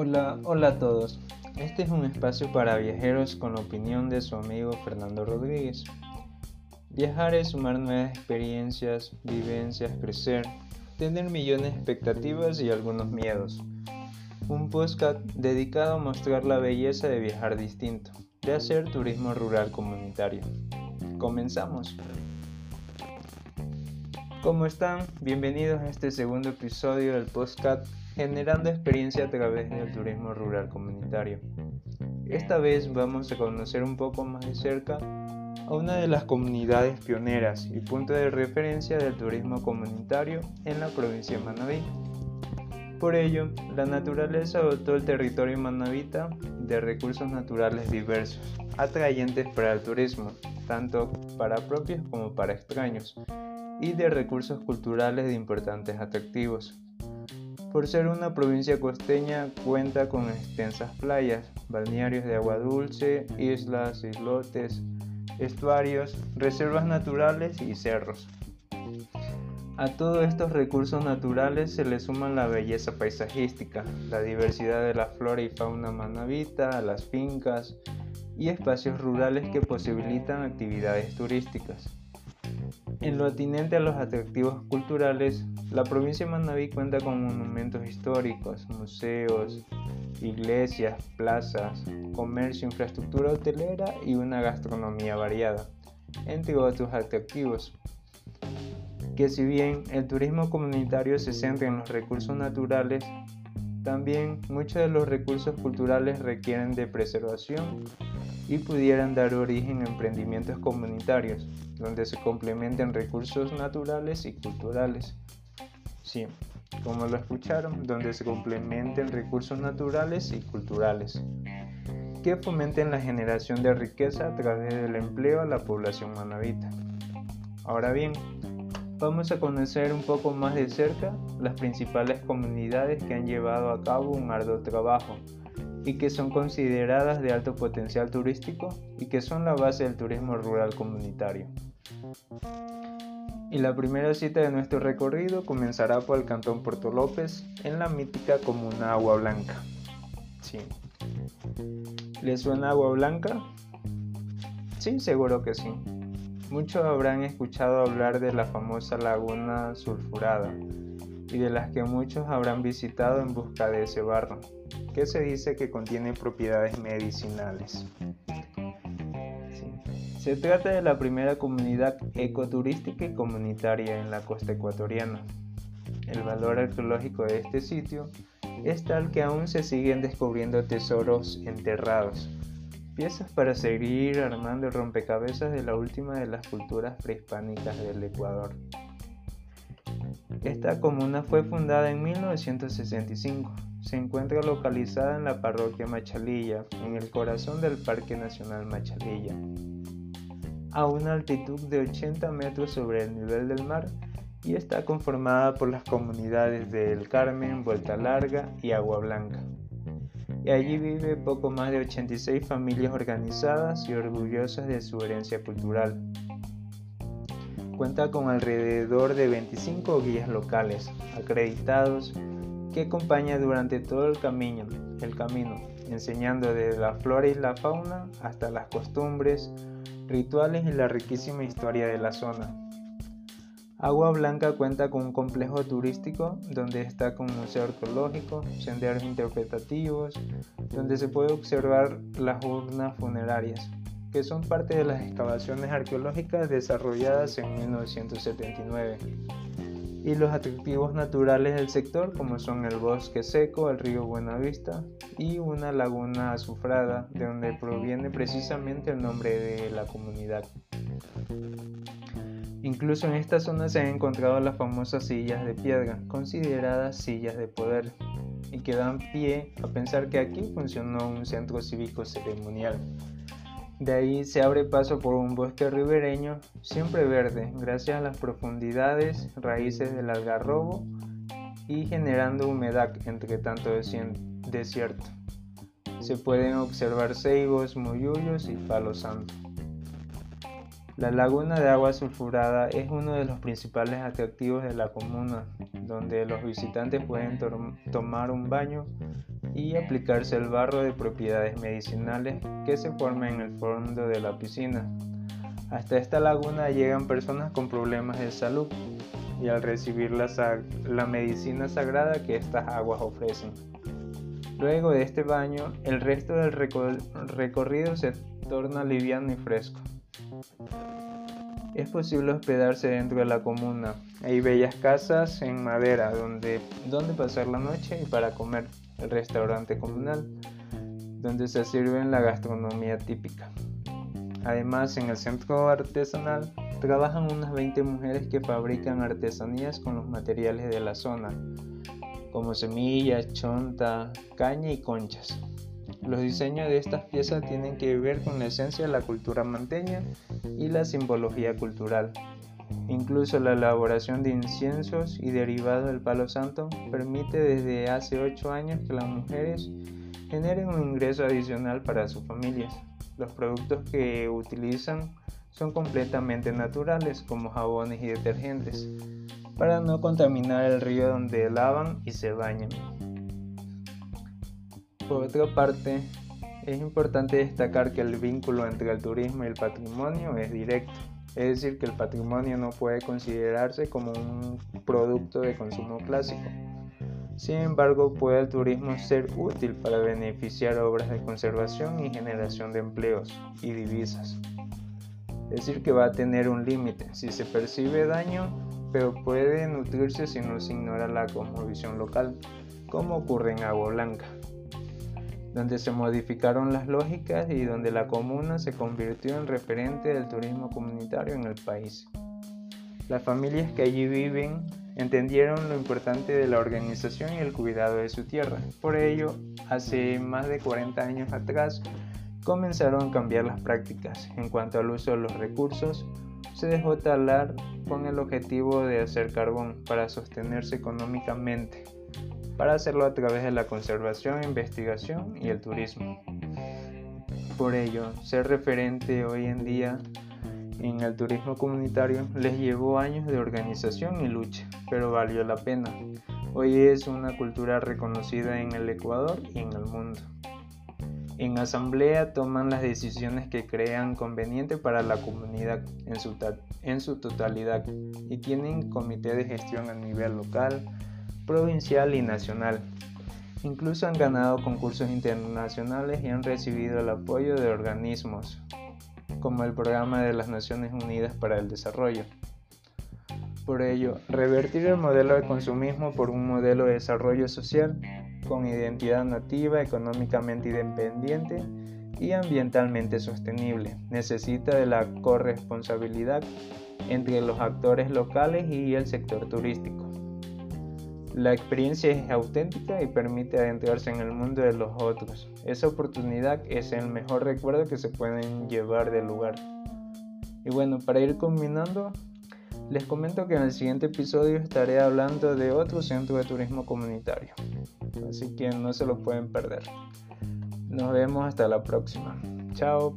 Hola, hola a todos. Este es un espacio para viajeros con la opinión de su amigo Fernando Rodríguez. Viajar es sumar nuevas experiencias, vivencias, crecer, tener millones de expectativas y algunos miedos. Un podcast dedicado a mostrar la belleza de viajar distinto, de hacer turismo rural comunitario. Comenzamos. ¿Cómo están? Bienvenidos a este segundo episodio del podcast Generando experiencia a través del turismo rural comunitario. Esta vez vamos a conocer un poco más de cerca a una de las comunidades pioneras y punto de referencia del turismo comunitario en la provincia de Manabí. Por ello, la naturaleza dotó el territorio manabita de recursos naturales diversos, atrayentes para el turismo, tanto para propios como para extraños, y de recursos culturales de importantes atractivos. Por ser una provincia costeña, cuenta con extensas playas, balnearios de agua dulce, islas, islotes, estuarios, reservas naturales y cerros. A todos estos recursos naturales se le suman la belleza paisajística, la diversidad de la flora y fauna manabita, las fincas y espacios rurales que posibilitan actividades turísticas. En lo atinente a los atractivos culturales, la provincia de Manabí cuenta con monumentos históricos, museos, iglesias, plazas, comercio, infraestructura hotelera y una gastronomía variada, entre otros atractivos. Que si bien el turismo comunitario se centra en los recursos naturales, también muchos de los recursos culturales requieren de preservación y pudieran dar origen a emprendimientos comunitarios, donde se complementen recursos naturales y culturales. Sí, como lo escucharon, donde se complementen recursos naturales y culturales, que fomenten la generación de riqueza a través del empleo a la población manabita. Ahora bien, vamos a conocer un poco más de cerca las principales comunidades que han llevado a cabo un arduo trabajo y que son consideradas de alto potencial turístico y que son la base del turismo rural comunitario. Y la primera cita de nuestro recorrido comenzará por el cantón Puerto López en la mítica comuna Agua Blanca. Sí. ¿Le suena Agua Blanca? Sí, seguro que sí. Muchos habrán escuchado hablar de la famosa laguna sulfurada y de las que muchos habrán visitado en busca de ese barro que se dice que contiene propiedades medicinales. Se trata de la primera comunidad ecoturística y comunitaria en la costa ecuatoriana. El valor arqueológico de este sitio es tal que aún se siguen descubriendo tesoros enterrados, piezas para seguir armando rompecabezas de la última de las culturas prehispánicas del Ecuador. Esta comuna fue fundada en 1965 se encuentra localizada en la parroquia Machalilla, en el corazón del Parque Nacional Machalilla, a una altitud de 80 metros sobre el nivel del mar y está conformada por las comunidades de El Carmen, Vuelta Larga y Agua Blanca. Y allí vive poco más de 86 familias organizadas y orgullosas de su herencia cultural. Cuenta con alrededor de 25 guías locales acreditados que acompaña durante todo el camino, el camino, enseñando desde la flora y la fauna hasta las costumbres, rituales y la riquísima historia de la zona. Agua Blanca cuenta con un complejo turístico donde con un museo arqueológico, senderos interpretativos, donde se puede observar las urnas funerarias, que son parte de las excavaciones arqueológicas desarrolladas en 1979 y los atractivos naturales del sector como son el bosque seco, el río Buenavista y una laguna azufrada de donde proviene precisamente el nombre de la comunidad. Incluso en esta zona se han encontrado las famosas sillas de piedra, consideradas sillas de poder, y que dan pie a pensar que aquí funcionó un centro cívico ceremonial. De ahí se abre paso por un bosque ribereño, siempre verde, gracias a las profundidades, raíces del algarrobo y generando humedad entre tanto desierto. Se pueden observar ceibos, muyullos y palo santo. La laguna de agua sulfurada es uno de los principales atractivos de la comuna, donde los visitantes pueden tomar un baño y aplicarse el barro de propiedades medicinales que se forma en el fondo de la piscina. Hasta esta laguna llegan personas con problemas de salud y al recibir la, medicina sagrada que estas aguas ofrecen. Luego de este baño, el resto del recorrido se torna liviano y fresco. Es posible hospedarse dentro de la comuna. Hay bellas casas en madera donde pasar la noche y para comer. Restaurante comunal, donde se sirve la gastronomía típica. Además, en el centro artesanal trabajan unas 20 mujeres que fabrican artesanías con los materiales de la zona, como semillas, chonta, caña y conchas. Los diseños de estas piezas tienen que ver con la esencia de la cultura manteña y la simbología cultural. Incluso la elaboración de inciensos y derivados del palo santo permite desde hace 8 años que las mujeres generen un ingreso adicional para sus familias. Los productos que utilizan son completamente naturales como jabones y detergentes para no contaminar el río donde lavan y se bañan. Por otra parte, es importante destacar que el vínculo entre el turismo y el patrimonio es directo, es decir, que el patrimonio no puede considerarse como un producto de consumo clásico. Sin embargo, puede el turismo ser útil para beneficiar obras de conservación y generación de empleos y divisas. Es decir, que va a tener un límite si se percibe daño, pero puede nutrirse si no se ignora la cosmovisión local, como ocurre en Agua Blanca donde se modificaron las lógicas y donde la comuna se convirtió en referente del turismo comunitario en el país. Las familias que allí viven entendieron lo importante de la organización y el cuidado de su tierra. Por ello, hace más de 40 años atrás, comenzaron a cambiar las prácticas. En cuanto al uso de los recursos, se dejó talar con el objetivo de hacer carbón para sostenerse económicamente para hacerlo a través de la conservación, investigación y el turismo. Por ello, ser referente hoy en día en el turismo comunitario les llevó años de organización y lucha, pero valió la pena. Hoy es una cultura reconocida en el Ecuador y en el mundo. En asamblea toman las decisiones que crean conveniente para la comunidad en su, totalidad y tienen comité de gestión a nivel local, provincial y nacional. Incluso han ganado concursos internacionales y han recibido el apoyo de organismos como el Programa de las Naciones Unidas para el Desarrollo. Por ello, revertir el modelo de consumismo por un modelo de desarrollo social con identidad nativa, económicamente independiente y ambientalmente sostenible necesita de la corresponsabilidad entre los actores locales y el sector turístico. La experiencia es auténtica y permite adentrarse en el mundo de los otros. Esa oportunidad es el mejor recuerdo que se pueden llevar del lugar. Y bueno, para ir combinando, les comento que en el siguiente episodio estaré hablando de otro centro de turismo comunitario. Así que no se lo pueden perder. Nos vemos hasta la próxima. Chao.